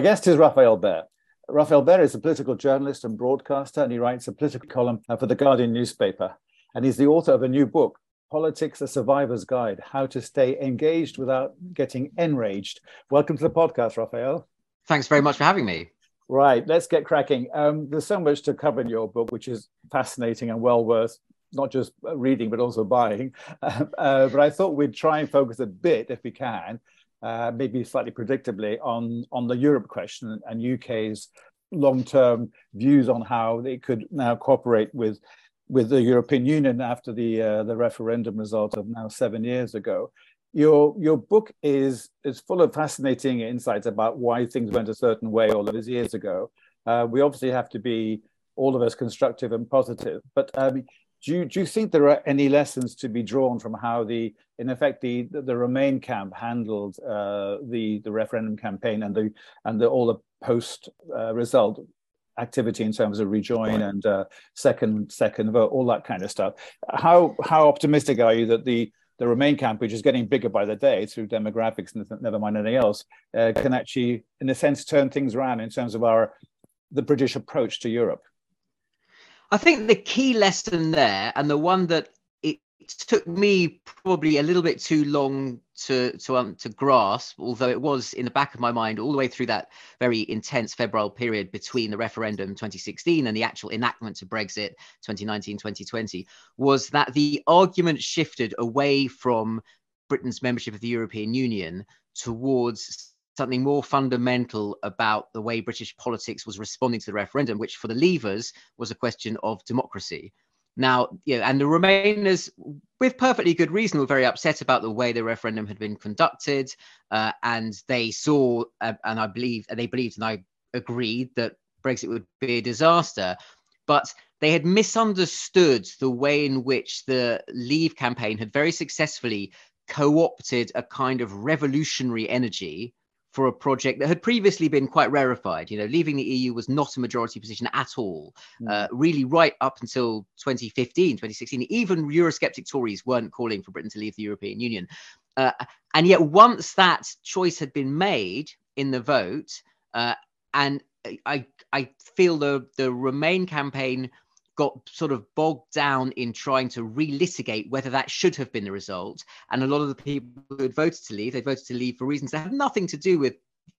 My guest is Rafael Behr. Rafael Behr is a political journalist and broadcaster, and he writes a political column for the Guardian newspaper. And he's the author of a new book, Politics, a Survivor's Guide How to Stay Engaged Without Getting Enraged. Welcome to the podcast, Rafael. Thanks very much for having me. Right, let's get cracking. Um, there's so much to cover in your book, which is fascinating and well worth not just reading, but also buying. Uh, but I thought we'd try and focus a bit, if we can, uh, maybe slightly predictably, on, on the Europe question and UK's long-term views on how they could now cooperate with with the European Union after the uh, the referendum result of now seven years ago. Your your book is is full of fascinating insights about why things went a certain way all those years ago. Uh, we obviously have to be all of us constructive and positive, but um, do you, do you think there are any lessons to be drawn from how the, in effect, the the Remain camp handled uh, the the referendum campaign and the and the, all the post uh, result activity in terms of rejoin and uh, second second vote, all that kind of stuff? How how optimistic are you that the the Remain camp, which is getting bigger by the day through demographics and never mind anything else, uh, can actually, in a sense, turn things around in terms of our the British approach to Europe? I think the key lesson there, and the one that it took me probably a little bit too long to to um, to grasp, although it was in the back of my mind all the way through that very intense febrile period between the referendum 2016 and the actual enactment to Brexit 2019-2020, was that the argument shifted away from Britain's membership of the European Union towards something more fundamental about the way British politics was responding to the referendum, which for the Leavers was a question of democracy. Now, you know, and the Remainers, with perfectly good reason, were very upset about the way the referendum had been conducted, uh, and they saw, uh, and I believe, and they believed, and I agreed that Brexit would be a disaster, but they had misunderstood the way in which the Leave campaign had very successfully co-opted a kind of revolutionary energy for a project that had previously been quite rarefied. You know, leaving the EU was not a majority position at all, mm. uh, really, right up until 2015, 2016. Even Eurosceptic Tories weren't calling for Britain to leave the European Union. Uh, and yet, once that choice had been made in the vote, uh, and I, I feel the, the Remain campaign got sort of bogged down in trying to relitigate whether that should have been the result. And a lot of the people who had voted to leave, they voted to leave for reasons that had nothing to do with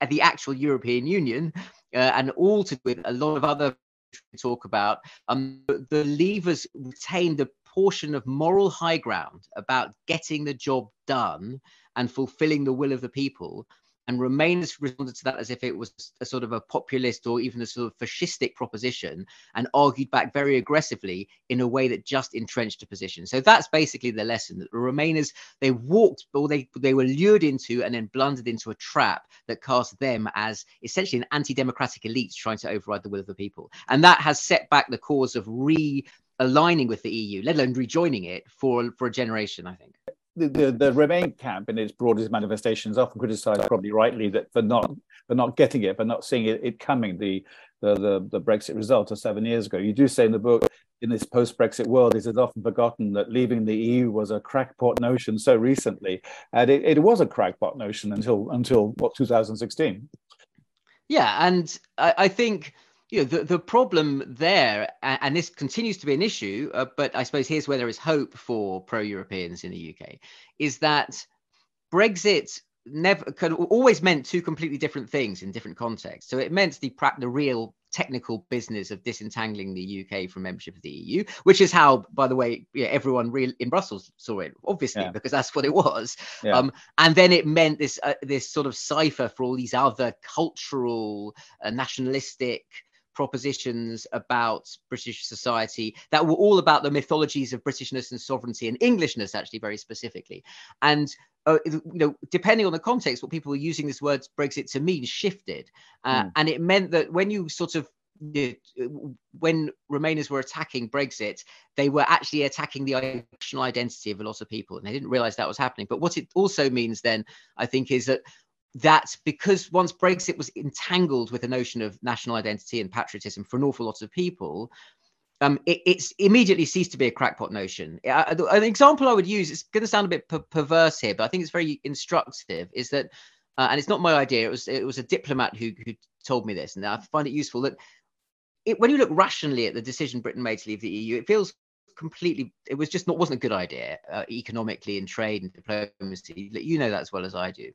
the actual European Union uh, and all to do with a lot of other talk about. Um, the leavers retained a portion of moral high ground about getting the job done and fulfilling the will of the people and Remainers responded to that as if it was a sort of a populist or even a sort of fascistic proposition and argued back very aggressively in a way that just entrenched a position. So that's basically the lesson that the Remainers, they walked or they, they were lured into and then blundered into a trap that cast them as essentially an anti-democratic elite trying to override the will of the people. And that has set back the cause of re aligning with the EU, let alone rejoining it for, for a generation, I think the, the, Remain camp in its broadest manifestations often criticised, probably rightly, that for not for not getting it, for not seeing it, it coming, the, the, the the Brexit result of seven years ago. You do say in the book, in this post-Brexit world, it is often forgotten that leaving the EU was a crackpot notion so recently, and it, it was a crackpot notion until until what 2016. Yeah, and I, I think you know, the, the problem there, and this continues to be an issue, uh, but I suppose here's where there is hope for pro Europeans in the UK, is that Brexit never could always meant two completely different things in different contexts. So it meant the the real technical business of disentangling the UK from membership of the EU, which is how, by the way, yeah, everyone real in Brussels saw it, obviously, yeah. because that's what it was. Yeah. Um, and then it meant this uh, this sort of cipher for all these other cultural, uh, nationalistic propositions about British society that were all about the mythologies of Britishness and sovereignty and Englishness, actually, very specifically. And uh, you know, depending on the context, what people were using this word Brexit to mean shifted, uh, mm. and it meant that when you sort of when Remainers were attacking Brexit, they were actually attacking the national identity of a lot of people, and they didn't realize that was happening. But what it also means, then, I think, is that that because once Brexit was entangled with the notion of national identity and patriotism for an awful lot of people, um, it, it's immediately ceased to be a crackpot notion. An example I would use, it's going to sound a bit per- perverse here, but I think it's very instructive, is that uh, and it's not my idea. It was it was a diplomat who who told me this, and I find it useful that it, when you look rationally at the decision Britain made to leave the EU, it feels completely. It was just not wasn't a good idea uh, economically and trade and diplomacy. You know that as well as I do.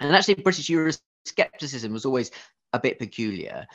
And actually, British Euroscepticism was always a bit peculiar,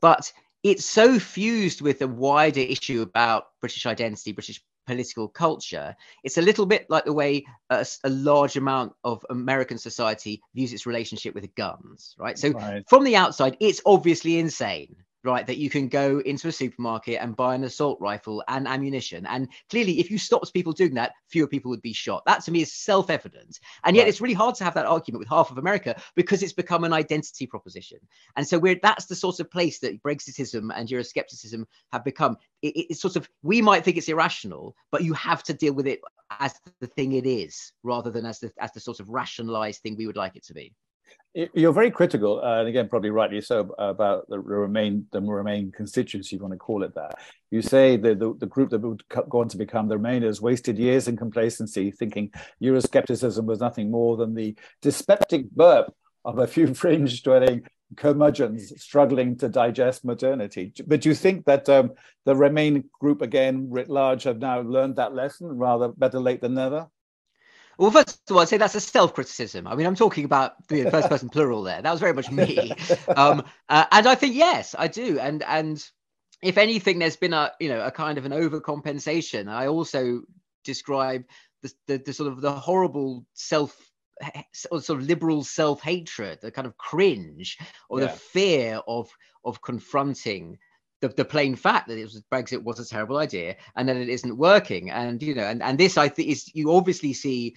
but it's so fused with the wider issue about British identity, British political culture. It's a little bit like the way a, a, large amount of American society views its relationship with guns, right? So right. from the outside, it's obviously insane right that you can go into a supermarket and buy an assault rifle and ammunition. And clearly if you stopped people doing that fewer people would be shot. That to me is self-evident. And yet right. it's really hard to have that argument with half of america because it's become an identity proposition. And so we're that's the sort of place that brexitism and euroscepticism have become. It, it's sort of we might think it's irrational but you have to deal with it as the thing it is rather than as the as the sort of rationalized thing we would like it to be you're very critical, uh, and again, probably rightly so, about the remain the Remain constituency, if you want to call it that. You say the, the, the group that would go on to become the Remainers wasted years in complacency, thinking Euroscepticism was nothing more than the dyspeptic burp of a few fringe-dwelling curmudgeons struggling to digest modernity. But do you think that um, the Remain group, again, writ large, have now learned that lesson, rather better late than never? Well, first of all, I'd say that's a self-criticism. I mean, I'm talking about the first person plural there. That was very much me, um, uh, and I think yes, I do. And and if anything, there's been a you know a kind of an overcompensation. I also describe the, the, the sort of the horrible self sort of liberal self-hatred, the kind of cringe or yeah. the fear of of confronting the, the plain fact that it was Brexit was a terrible idea and that it isn't working. And you know, and, and this I think is you obviously see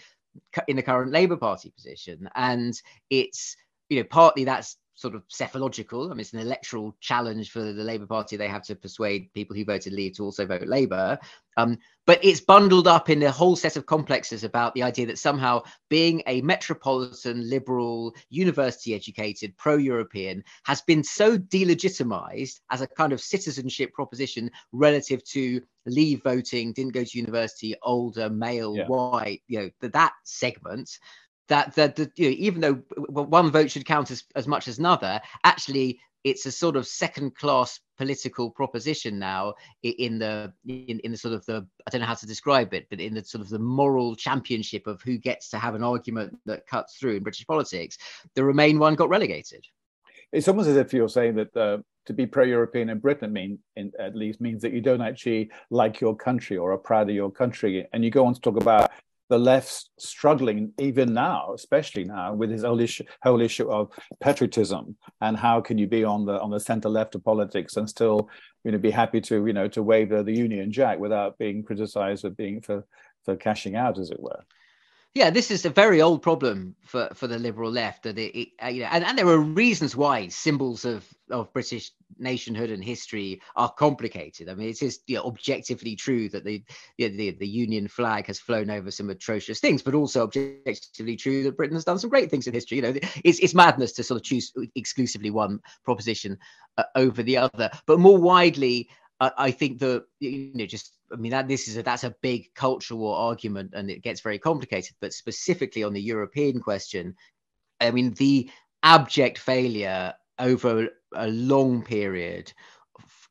in the current Labour Party position, and it's you know partly that's sort of psephological. I mean, it's an electoral challenge for the Labour Party. They have to persuade people who voted Leave to also vote Labour. Um, but it's bundled up in a whole set of complexes about the idea that somehow being a metropolitan, liberal, university educated, pro European has been so delegitimized as a kind of citizenship proposition relative to leave voting, didn't go to university, older, male, yeah. white, you know, that, that segment that that, you know, even though one vote should count as, as much as another, actually it's a sort of second class political proposition now in the in, in the sort of the I don't know how to describe it, but in the sort of the moral championship of who gets to have an argument that cuts through in British politics, the Remain one got relegated. It's almost as if you're saying that uh, to be pro-European in Britain mean in, at least means that you don't actually like your country or are proud of your country, and you go on to talk about the left's struggling even now, especially now, with this whole issue, whole issue of patriotism and how can you be on the on the center left of politics and still, you know, be happy to you know to wave the, the Union Jack without being criticised for being for for cashing out, as it were. Yeah, this is a very old problem for, for the liberal left. That it, it uh, you know, and, and there are reasons why symbols of, of British nationhood and history are complicated. I mean, it is you know, objectively true that the, you know, the the Union flag has flown over some atrocious things, but also objectively true that Britain has done some great things in history. You know, it's it's madness to sort of choose exclusively one proposition uh, over the other. But more widely, I think that you know just I mean that this is a, that's a big cultural argument and it gets very complicated. But specifically on the European question, I mean the abject failure over a long period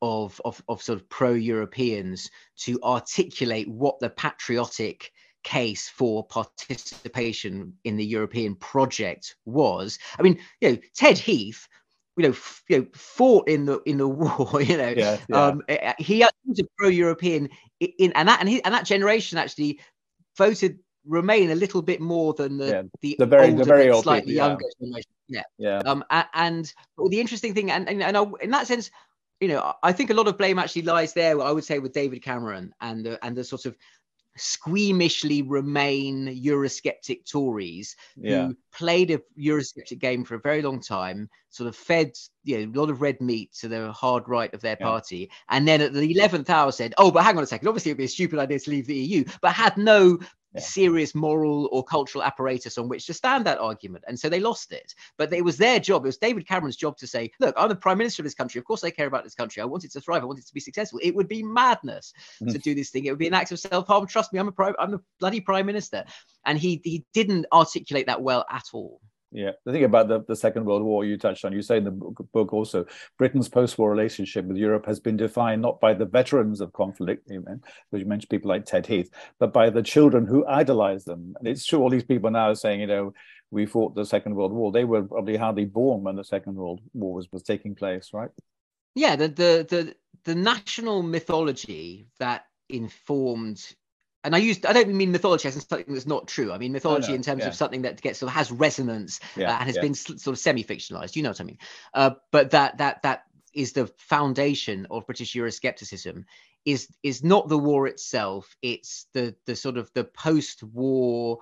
of of, of sort of pro-Europeans to articulate what the patriotic case for participation in the European project was. I mean, you know, Ted Heath you know, f- you know, fought in the in the war. You know, yeah, yeah. Um, eh, eh, he was a pro-European in, and that and, he, and that generation actually voted Remain a little bit more than the yeah, the, the very older, the very old slightly people, younger generation. Yeah, yeah. Um, and, well, the interesting thing, and and, and I, in that sense, you know, I think a lot of blame actually lies there. I would say with David Cameron and the and the sort of squeamishly remain Eurosceptic Tories yeah. who played a Eurosceptic game for a very long time, sort of fed you know, a lot of red meat to the hard right of their yeah. party, and then at the 11th hour said, Oh, but hang on a second, obviously it'd be a stupid idea to leave the EU, but had no yeah. serious moral or cultural apparatus on which to stand that argument. And so they lost it. But it was their job, it was David Cameron's job to say, look, I'm the prime minister of this country. Of course I care about this country. I want it to thrive. I want it to be successful. It would be madness mm. to do this thing. It would be an act of self-harm. Trust me, I'm a prime, I'm the bloody prime minister. And he he didn't articulate that well at all. Yeah, the thing about the, the Second World War you touched on, you say in the book, book also, Britain's post-war relationship with Europe has been defined not by the veterans of conflict, you because you mentioned people like Ted Heath, but by the children who idolize them. And it's true, all these people now are saying, you know, we fought the Second World War. They were probably hardly born when the Second World War was, was taking place, right? Yeah, the the the, the national mythology that informed and I used I don't mean mythology as in something that's not true. I mean mythology no, no, in terms yeah. of something that gets sort of has resonance yeah, uh, and has yeah. been sort of semi-fictionalized. You know what I mean? Uh, but that that that is the foundation of British Euroscepticism. Is is not the war itself. It's the the sort of the post-war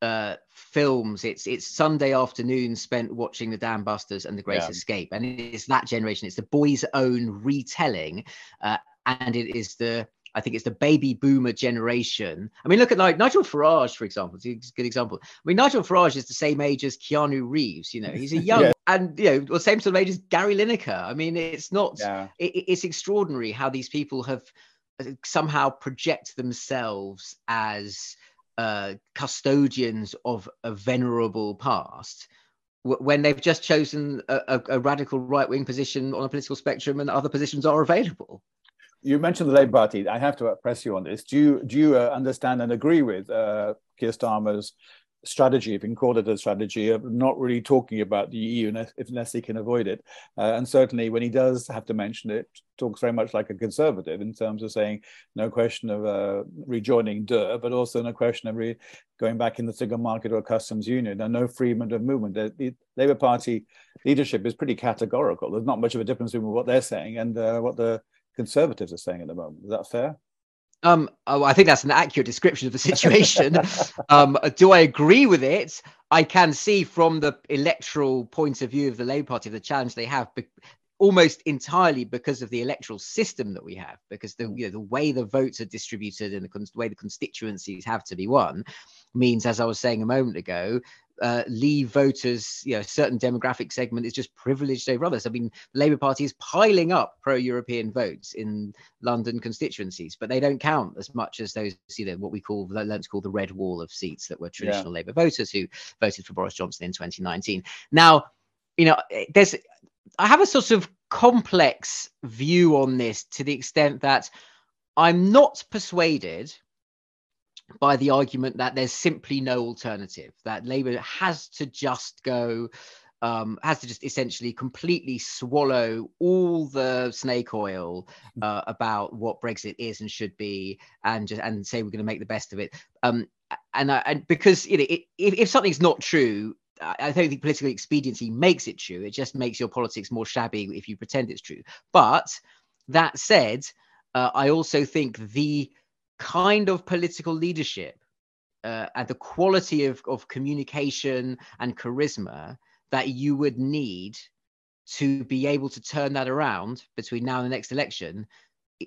uh, films. It's it's Sunday afternoon spent watching the Dam Busters and The Great Escape, and it's that generation. It's the boys' own retelling, uh, and it is the I think it's the baby boomer generation. I mean, look at like Nigel Farage, for example. It's a good example. I mean, Nigel Farage is the same age as Keanu Reeves. You know, he's a young yeah. and you know, the same sort of age as Gary Lineker. I mean, it's not. Yeah. It, it's extraordinary how these people have uh, somehow project themselves as uh, custodians of a venerable past when they've just chosen a, a, a radical right wing position on a political spectrum and other positions are available you mentioned the Labour Party. I have to press you on this. Do you do you uh, understand and agree with uh, Keir Starmer's strategy, if you can call it a strategy, of not really talking about the EU unless, unless he can avoid it? Uh, and certainly, when he does have to mention it, talks very much like a conservative in terms of saying no question of uh, rejoining DER, but also no question of re- going back in the single market or customs union, and no freedom of movement. The, the, Labour Party leadership is pretty categorical. There's not much of a difference between what they're saying and uh, what the Conservatives are saying at the moment. Is that fair? Um, oh, I think that's an accurate description of the situation. um, do I agree with it? I can see from the electoral point of view of the Labour Party the challenge they have, be- almost entirely because of the electoral system that we have, because the you know the way the votes are distributed and the, the way the constituencies have to be won means, as I was saying a moment ago, uh, leave voters, you know, a certain demographic segment is just privileged over others. I mean, the Labour Party is piling up pro-European votes in London constituencies, but they don't count as much as those, you know, what we call to call the red wall of seats that were traditional yeah. Labour voters who voted for Boris Johnson in 2019. Now, you know, there's, I have a sort of complex view on this to the extent that I'm not persuaded by the argument that there's simply no alternative, that Labour has to just go, um, has to just essentially completely swallow all the snake oil mm. uh, about what Brexit is and should be, and just and say we're going to make the best of it. Um, and and because you know, it, if, if something's not true, I don't think political expediency makes it true. It just makes your politics more shabby if you pretend it's true. But that said, uh, I also think the kind of political leadership uh, and the quality of, of communication and charisma that you would need to be able to turn that around between now and the next election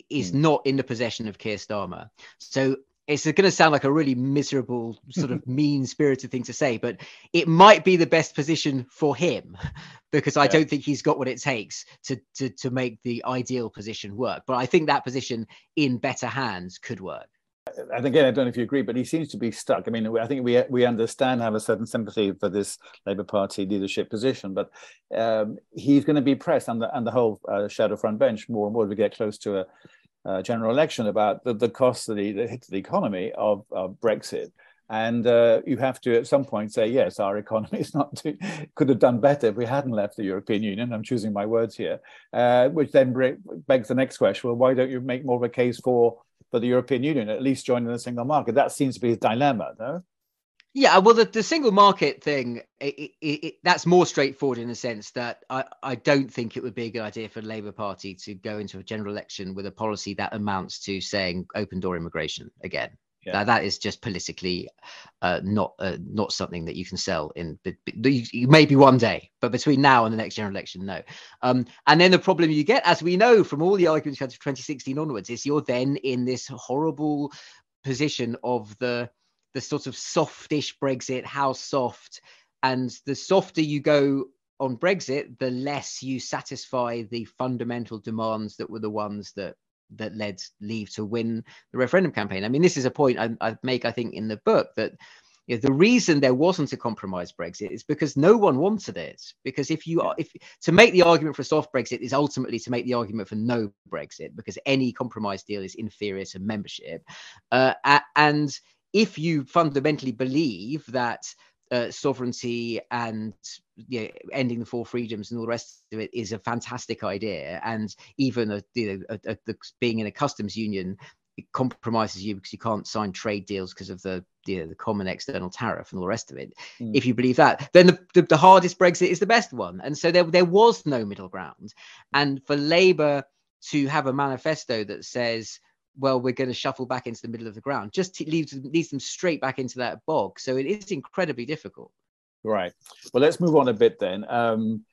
is mm. not in the possession of Keir Starmer. So it's going to sound like a really miserable, sort of mean spirited thing to say, but it might be the best position for him because I yeah. don't think he's got what it takes to, to, to make the ideal position work. But I think that position in better hands could work. And again, I don't know if you agree, but he seems to be stuck. I mean, I think we we understand have a certain sympathy for this Labour Party leadership position, but um, he's going to be pressed on the and the whole uh, shadow front bench more and more as we get close to a uh, general election about the, the cost that the, hit the economy of, of Brexit. And uh, you have to at some point say, yes, our economy is not too, could have done better if we hadn't left the European Union. I'm choosing my words here, uh, which then begs the next question: Well, why don't you make more of a case for for the European Union, at least joining the single market? That seems to be his dilemma, no? Yeah, well, the, the single market thing, it, it, it, that's more straightforward in the sense that I, I don't think it would be a good idea for the Labour Party to go into a general election with a policy that amounts to saying open door immigration again. Yeah. Now, that is just politically uh, not uh, not something that you can sell in. Maybe one day, but between now and the next general election, no. Um, and then the problem you get, as we know from all the arguments you had 2016 onwards, is you're then in this horrible position of the the sort of softish Brexit, how soft, and the softer you go on Brexit, the less you satisfy the fundamental demands that were the ones that that led Leave to win the referendum campaign. I mean, this is a point I, I make, I think, in the book that you know, the reason there wasn't a compromise Brexit is because no one wanted it. Because if you are, if to make the argument for soft Brexit is ultimately to make the argument for no Brexit, because any compromise deal is inferior to membership, uh, and if you fundamentally believe that uh, sovereignty and you know, ending the four freedoms and all the rest of it is a fantastic idea, and even a, you know, a, a, being in a customs union it compromises you because you can't sign trade deals because of the the, the common external tariff and all the rest of it. Mm. If you believe that, then the, the, the, hardest Brexit is the best one. And so there, there was no middle ground. And for Labour to have a manifesto that says, well, we're going to shuffle back into the middle of the ground, just leaves, leads them straight back into that bog. So it is incredibly difficult. Right. Well, let's move on a bit then. Um,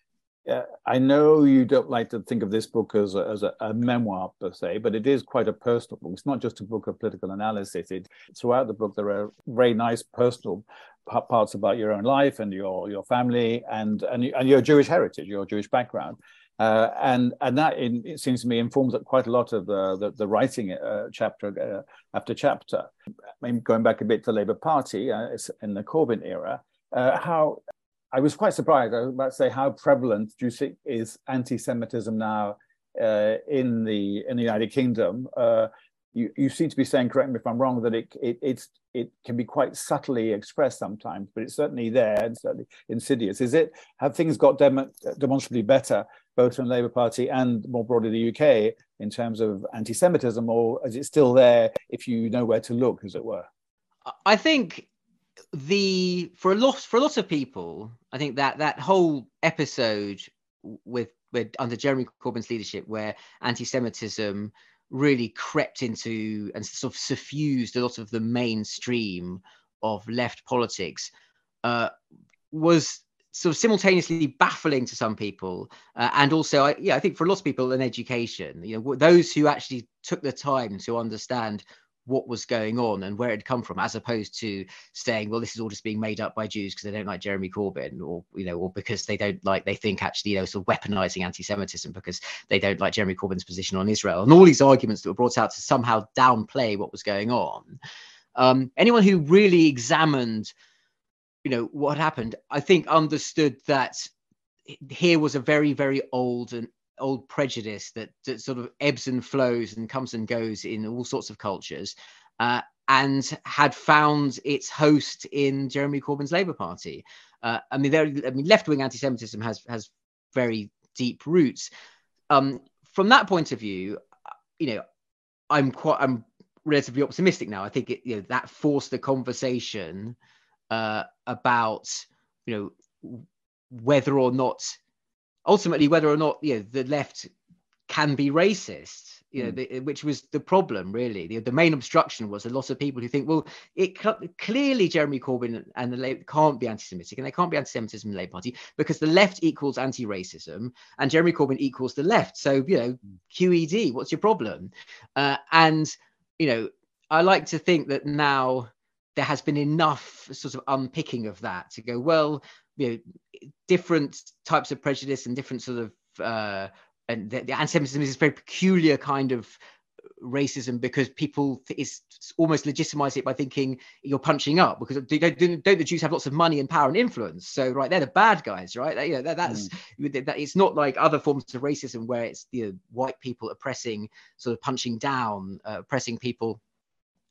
uh, I know you don't like to think of this book as a, as a, a, memoir per se, but it is quite a personal book. It's not just a book of political analysis. It throughout the book there are very nice personal parts about your own life and your your family and and, and your Jewish heritage, your Jewish background. Uh, and and that in, it seems to me informs quite a lot of the the, the writing uh, chapter uh, after chapter. I mean, going back a bit to Labour Party uh, in the Corbyn era, uh, how I was quite surprised. I was about to say, how prevalent do you think is anti-Semitism now uh, in the in the United Kingdom? You, you seem to be saying, correct me if I'm wrong, that it, it it can be quite subtly expressed sometimes, but it's certainly there and certainly insidious. Is it? Have things got dem- demonstrably better, both in the Labour Party and more broadly the UK, in terms of anti-Semitism, or is it still there if you know where to look, as it were? I think the for a lot for a lot of people, I think that that whole episode with with under Jeremy Corbyn's leadership, where anti-Semitism really crept into and sort of suffused a lot of the mainstream of left politics, uh, was sort of simultaneously baffling to some people, uh, and also, I, yeah, I think for a lot of people, an education. You know, those who actually took the time to understand what was going on and where it had come from, as opposed to saying, well, this is all just being made up by Jews because they don't like Jeremy Corbyn, or you know, or because they don't like they think actually, you know, sort of weaponizing anti-Semitism because they don't like Jeremy Corbyn's position on Israel, and all these arguments that were brought out to somehow downplay what was going on. Um, anyone who really examined, you know, what happened, I think understood that here was a very, very old and old prejudice that, that sort of ebbs and flows and comes and goes in all sorts of cultures, uh, and had found its host in Jeremy Corbyn's Labour Party. Uh, I mean, there, I mean, left-wing anti-Semitism has has very deep roots. Um, from that point of view, you know, I'm quite I'm relatively optimistic now. I think it, you know that forced the conversation uh, about you know whether or not ultimately whether or not you know the left can be racist you know, mm. the, which was the problem really. The, the, main obstruction was a lot of people who think, well, it clearly Jeremy Corbyn and the Labour can't be anti-Semitic, and they can't be anti-Semitism in the Labour Party because the left equals anti-racism, and Jeremy Corbyn equals the left. So you know, mm. QED, what's your problem? Uh, and you know, I like to think that now there has been enough sort of unpicking of that to go, well, you know different types of prejudice and different sort of uh, and the, the anti-Semitism is a very peculiar kind of racism because people is almost legitimize it by thinking you're punching up because don't, don't, the Jews have lots of money and power and influence? So right they're the bad guys right? That, you know, that, that's mm. that, it's not like other forms of racism where it's you know, white people oppressing sort of punching down uh, oppressing people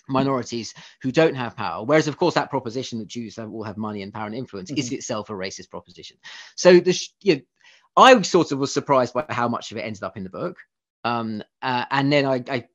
minorities who don't have power. Whereas, of course, that proposition that Jews have, will have money and power and influence mm-hmm. is itself a racist proposition. So, the you know, I sort of was surprised by how much of it ended up in the book, um, uh, and then I, I.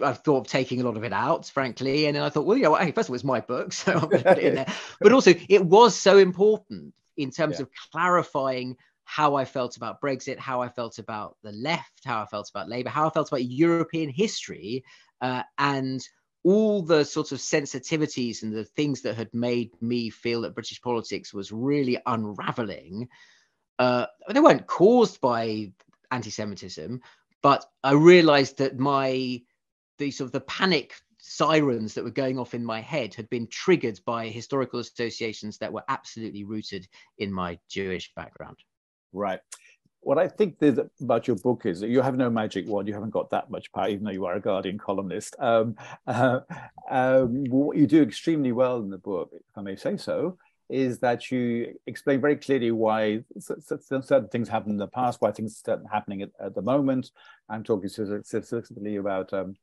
I thought of taking a lot of it out, frankly, and then I thought, well, you know, hey, first of all, it's my book, so I'm going to put it in there. But also, it was so important in terms yeah. of clarifying how I felt about Brexit, how I felt about the left, how I felt about Labour, how I felt about European history, uh, and all the sorts of sensitivities and the things that had made me feel that British politics was really unraveling, uh, they weren't caused by anti-Semitism, but I realised that my the sort of the panic sirens that were going off in my head had been triggered by historical associations that were absolutely rooted in my Jewish background. Right. What I think about your book is that you have no magic wand. You haven't got that much power, even though you are a Guardian columnist. Um, uh, um, what you do extremely well in the book, if I may say so, is that you explain very clearly why certain things happened in the past, why things are happening at, at the moment. I'm talking specifically about um,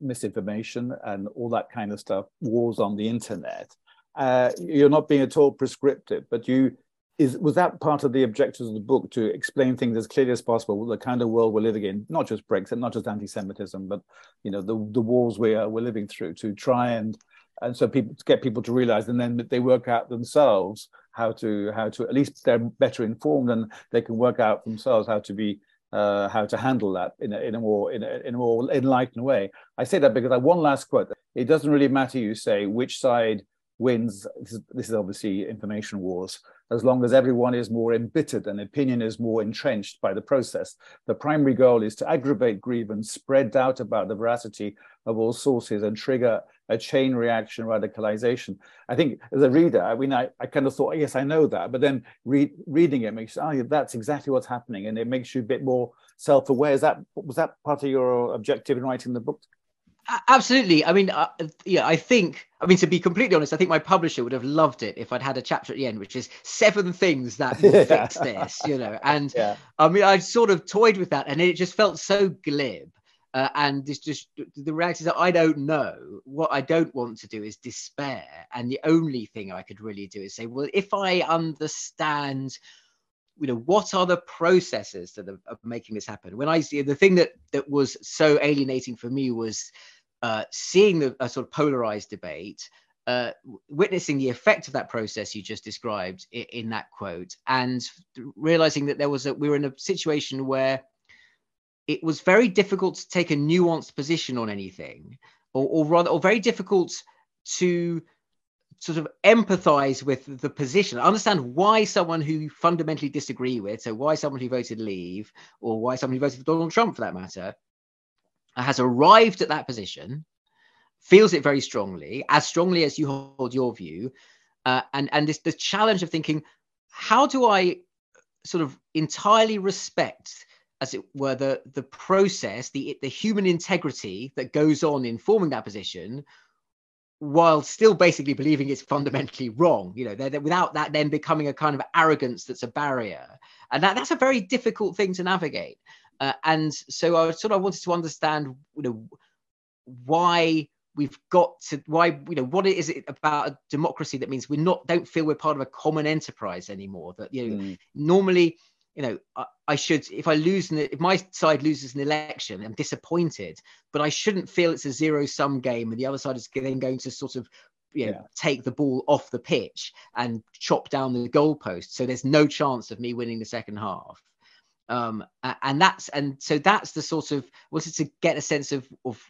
misinformation and all that kind of stuff, wars on the internet. Uh, you're not being at all prescriptive, but you is was that part of the objectives of the book to explain things as clearly as possible, the kind of world we're living in, not just Brexit, not just anti-Semitism, but you know the the wars we are we're living through, to try and and so people to get people to realize and then they work out themselves how to how to at least they're better informed and they can work out themselves how to be uh, how to handle that in a, in a more in a, in a more enlightened way. I say that because I one last quote. It doesn't really matter you say which side wins. This is, this is obviously information wars as long as everyone is more embittered and opinion is more entrenched by the process. The primary goal is to aggravate grievance, spread doubt about the veracity of all sources, and trigger a chain reaction radicalization. I think as a reader, I mean, I, I kind of thought, oh, yes, I know that, but then read, reading it makes oh, that's exactly what's happening, and it makes you a bit more self-aware. Is that was that part of your objective in writing the book? Absolutely. I mean, uh, yeah, I think, I mean, to be completely honest, I think my publisher would have loved it if I'd had a chapter at the end, which is seven things that will yeah. fix this, you know. And yeah. I mean, I sort of toyed with that and it just felt so glib. Uh, and it's just the reality is that I don't know. What I don't want to do is despair. And the only thing I could really do is say, well, if I understand you know what are the processes that are, are, making this happen when i see the thing that that was so alienating for me was uh, seeing the a sort of polarized debate, uh, witnessing the effect of that process you just described in, in, that quote, and realizing that there was a we were in a situation where it was very difficult to take a nuanced position on anything, or, or rather, or very difficult to sort of empathize with the position, understand why someone who fundamentally disagree with, so why someone who voted leave, or why someone who voted for Donald Trump for that matter, has arrived at that position, feels it very strongly, as strongly as you hold your view, uh, and and this the challenge of thinking, how do I sort of entirely respect, as it were, the the process, the the human integrity that goes on in forming that position, while still basically believing it's fundamentally wrong? You know they're, they're, without that then becoming a kind of arrogance that's a barrier. And that, that's a very difficult thing to navigate uh, and so I sort of wanted to understand, you know, why we've got to why you know what is it about a democracy that means we're not don't feel we're part of a common enterprise anymore. That you know mm. normally you know I, I, should if I lose if my side loses an election, I'm disappointed, but I shouldn't feel it's a zero sum game and the other side is then going to sort of you know, yeah. take the ball off the pitch and chop down the goalpost. So there's no chance of me winning the second half um, and that's and so that's the sort of wanted to get a sense of of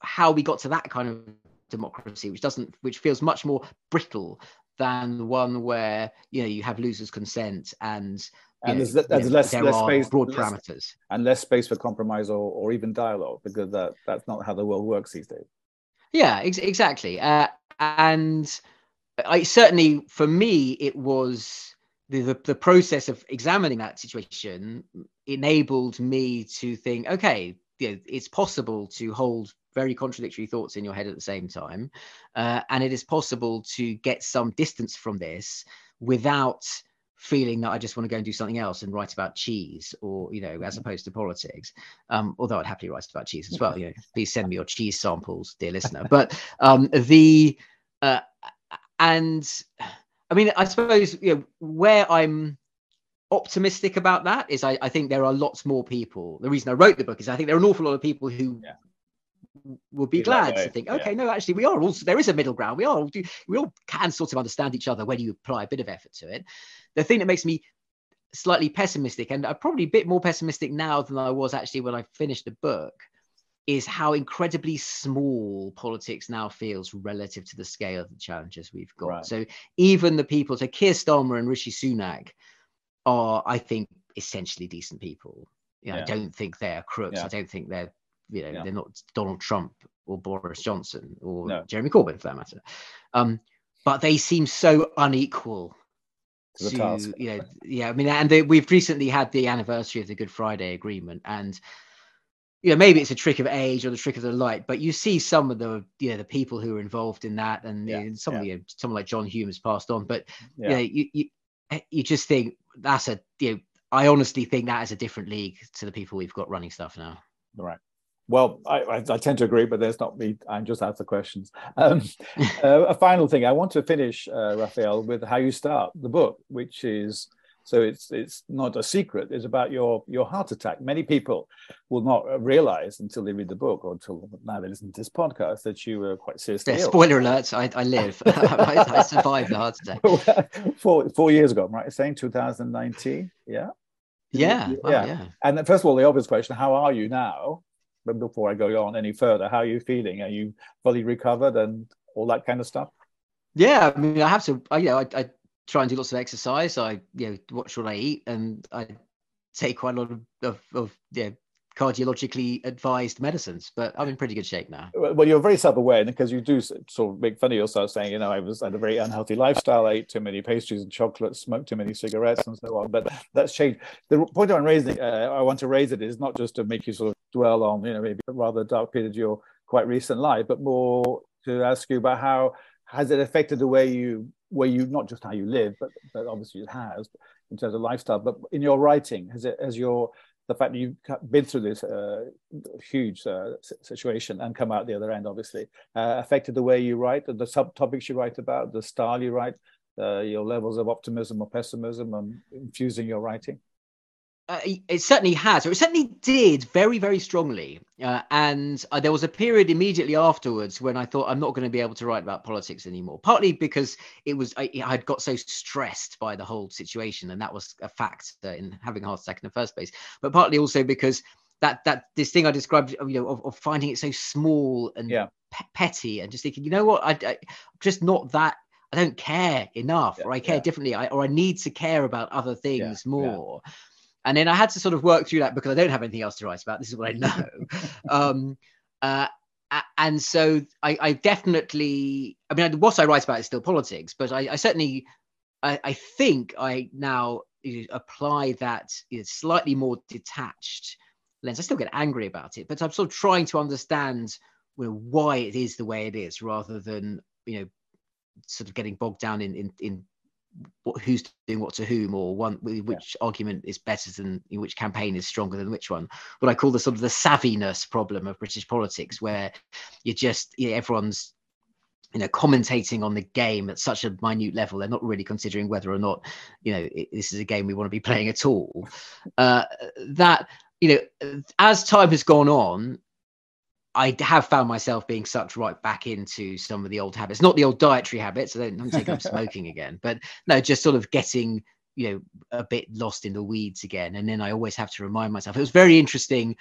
how we got to that kind of democracy, which doesn't which feels much more brittle than the one where you know you have losers consent and and there's, there's less, there less space broad less, parameters. and less space for compromise or, or even dialogue because that that's not how the world works these days. Yeah ex- exactly. Uh, and i certainly for me it was the, the, the process of examining that situation enabled me to think, okay, you know, it's possible to hold very contradictory thoughts in your head at the same time, uh, and it is possible to get some distance from this without feeling that I just want to go and do something else and write about cheese or, you know, as opposed to politics. Um, although I'd happily write about cheese as well. You know, please send me your cheese samples, dear listener. But um, the, uh, and I mean, I suppose you know where I'm optimistic about that is I, I think there are lots more people. The reason I wrote the book is I think there are an awful lot of people who yeah will be glad to think, okay, yeah. no, actually, we are also there is a middle ground. We are we all can sort of understand each other when you apply a bit of effort to it. The thing that makes me slightly pessimistic, and I'm probably a bit more pessimistic now than I was actually when I finished the book, is how incredibly small politics now feels relative to the scale of the challenges we've got. Right. So even the people, so Keir Starmer and Rishi Sunak are, I think, essentially decent people. You know, yeah. I don't think they're crooks. Yeah. I don't think they're, you know, yeah. they're not Donald Trump or Boris Johnson or no. Jeremy Corbyn for that matter. Um, but they seem so unequal to the to, task. You know, yeah, I mean, and the, we've recently had the anniversary of the Good Friday Agreement, and you know, maybe it's a trick of age or the trick of the light, but you see some of the, you know, the people who are involved in that, and yeah, you know, some, yeah. you know, someone like John Hume has passed on, but yeah. you you, you, eh, you just think that's a, you know, I honestly think that is a different league to the people we've got running stuff now. Right. Well, I, I, I, tend to agree, but there's not me. I'm just out the questions. Um, uh, a final thing, I want to finish, uh, Rafael, with how you start the book, which is so it's it's not a secret. It's about your your heart attack. Many people will not realize until they read the book or until now they listen to this podcast that you were quite seriously yeah, ill. Spoiler alert! I, I live. I, I, survived the heart attack. four four years ago, I'm right? Saying 2019. Yeah. Yeah, yeah. Yeah. And first of all, the obvious question: How are you now? But before I go on any further, how are you feeling? Are you fully recovered and all that kind of stuff? Yeah, I mean, I have to. I, you know, I, I try and do lots of exercise. I you know watch what I eat, and I take quite a lot of of, of yeah, cardiologically advised medicines. But I'm in pretty good shape now. Well, you're very self-aware because you do sort of make fun of yourself, saying, you know, I was had a very unhealthy lifestyle. I ate too many pastries and chocolates, smoked too many cigarettes, and so on. But that's changed. The point I'm raising, uh, I want to raise it is not just to make you sort of dwell on, you know, maybe rather dark period of your quite recent life, but more to ask you about how has it affected the way you where you not just how you live, but, but obviously it has in terms of lifestyle. But in your writing, has it has your the fact that you've been through this uh, huge uh, situation and come out the other end, obviously, uh, affected the way you write, the subtopics you write about, the style you write, uh, your levels of optimism or pessimism, and infusing your writing? Uh, it certainly has, or it certainly did very, very strongly. Uh, and uh, there was a period immediately afterwards when I thought I'm not going to be able to write about politics anymore. Partly because it was I, had got so stressed by the whole situation, and that was a factor in having a heart attack in the first place. But partly also because that that this thing I described, you know, of, of finding it so small and yeah. pe- petty, and just thinking, you know what, I, I just not that I don't care enough, yeah, or I care yeah. differently, I, or I need to care about other things more. And then I had to sort of work through that because I don't have anything else to write about. This is what I know. um, uh, and so I, I, definitely, I mean, what I write about is still politics, but I, I certainly, I, I, think I now apply that slightly more detached lens. I still get angry about it, but I'm sort of trying to understand you know, why it is the way it is, rather than you know, sort of getting bogged down in in, in what, who's doing what to whom or one which yeah. argument is better than which campaign is stronger than which one. What i call the sort of the savviness problem of british politics where you're just you know, everyone's you know commentating on the game at such a minute level. They're not really considering whether or not you know it, this is a game we want to be playing at all. Uh, that you know as time has gone on I have found myself being sucked right back into some of the old habits, not the old dietary habits. I don't, I'm taking up smoking again, but no, just sort of getting, you know, a bit lost in the weeds again. And then I always have to remind myself. It was very interesting.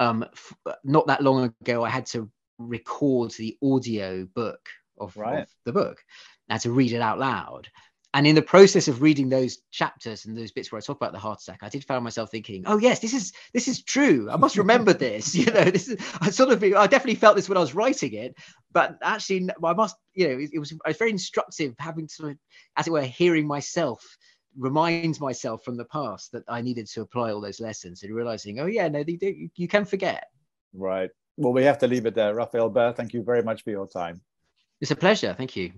Um, f- not that long ago, I had to record the audio book of, right. of the book. and to read it out loud and in the process of reading those chapters and those bits where I talk about the heart attack, I did find myself thinking, "Oh yes, this is this is true. I must remember this." You know, this is I sort of I definitely felt this when I was writing it, but actually I must, you know, it, it was it was very instructive having sort of, as it were, hearing myself reminds myself from the past that I needed to apply all those lessons and realizing, oh yeah, no, you, do, you can forget. Right. Well, we have to leave it there. Rafael Behr, thank you very much for your time. It's a pleasure. Thank you.